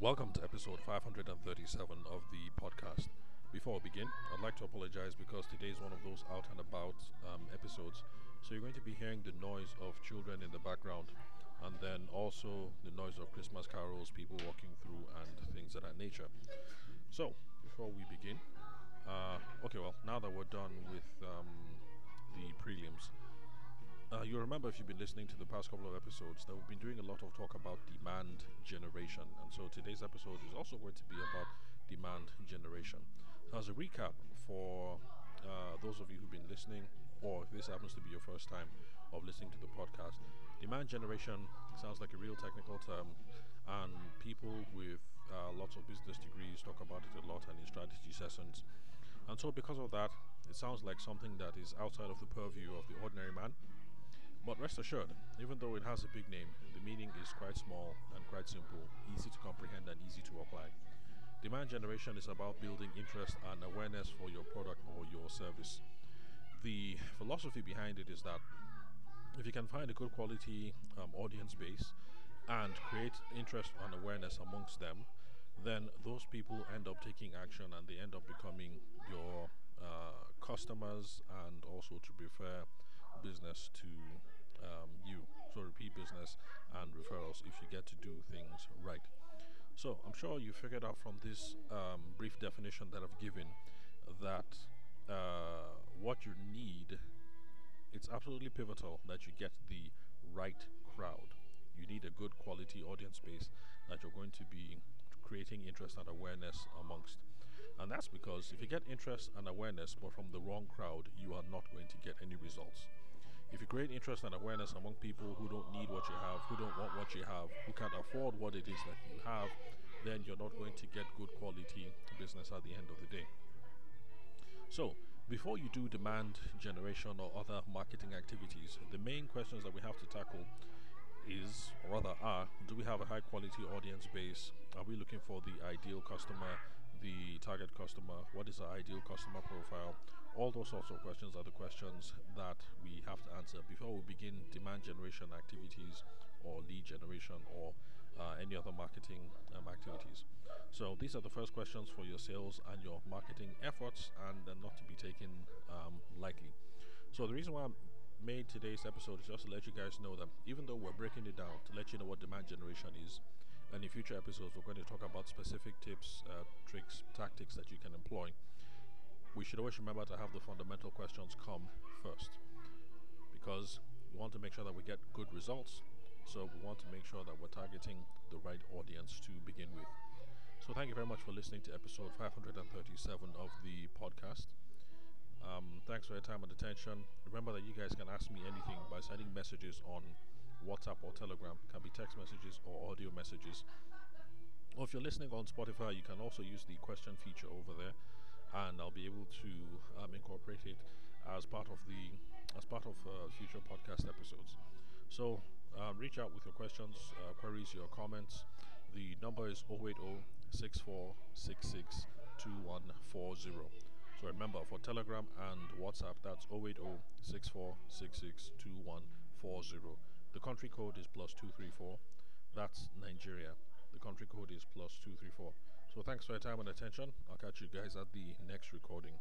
Welcome to episode 537 of the podcast. Before we begin, I'd like to apologize because today is one of those out and about um, episodes. So you're going to be hearing the noise of children in the background and then also the noise of Christmas carols, people walking through, and things of that nature. So before we begin, uh, okay, well, now that we're done with um, the prelims, uh, you remember if you've been listening to the past couple of episodes that we've been doing a lot of talk about demand generation, and so today's episode is also going to be about demand generation. So, as a recap for uh, those of you who've been listening, or if this happens to be your first time of listening to the podcast, demand generation sounds like a real technical term, and people with uh, lots of business degrees talk about it a lot and in strategy sessions. And so, because of that, it sounds like something that is outside of the purview of the ordinary man but rest assured, even though it has a big name, the meaning is quite small and quite simple, easy to comprehend and easy to apply. Demand generation is about building interest and awareness for your product or your service. The philosophy behind it is that if you can find a good quality um, audience base and create interest and awareness amongst them, then those people end up taking action and they end up becoming your uh, customers and also to prefer business to um, you. So repeat business and referrals if you get to do things right. So I'm sure you figured out from this um, brief definition that I've given that uh, what you need, it's absolutely pivotal that you get the right crowd. You need a good quality audience base that you're going to be creating interest and awareness amongst. And that's because if you get interest and awareness but from the wrong crowd, you are not going to get any results. If you create interest and awareness among people who don't need what you have, who don't want what you have, who can't afford what it is that you have, then you're not going to get good quality business at the end of the day. So, before you do demand generation or other marketing activities, the main questions that we have to tackle is, or rather are, do we have a high quality audience base? Are we looking for the ideal customer, the target customer? What is our ideal customer profile? All those sorts of questions are the questions that we have to answer before we begin demand generation activities or lead generation or uh, any other marketing um, activities. So these are the first questions for your sales and your marketing efforts, and they're not to be taken um, lightly. So the reason why I'm made today's episode is just to let you guys know that even though we're breaking it down to let you know what demand generation is, and in future episodes we're going to talk about specific tips, uh, tricks, tactics that you can employ, we should always remember to have the fundamental questions come first because we want to make sure that we get good results. So we want to make sure that we're targeting the right audience to begin with. So thank you very much for listening to episode 537 of the podcast. Um, thanks for your time and attention. Remember that you guys can ask me anything by sending messages on WhatsApp or Telegram. Can be text messages or audio messages. Or if you're listening on Spotify, you can also use the question feature over there, and I'll be able to um, incorporate it as part of the as part of uh, future podcast episodes. So um, reach out with your questions, uh, queries, your comments. The number is 080 6466 2140. So remember for Telegram and WhatsApp, that's 080 The country code is plus 234. That's Nigeria. The country code is plus 234. So thanks for your time and attention. I'll catch you guys at the next recording.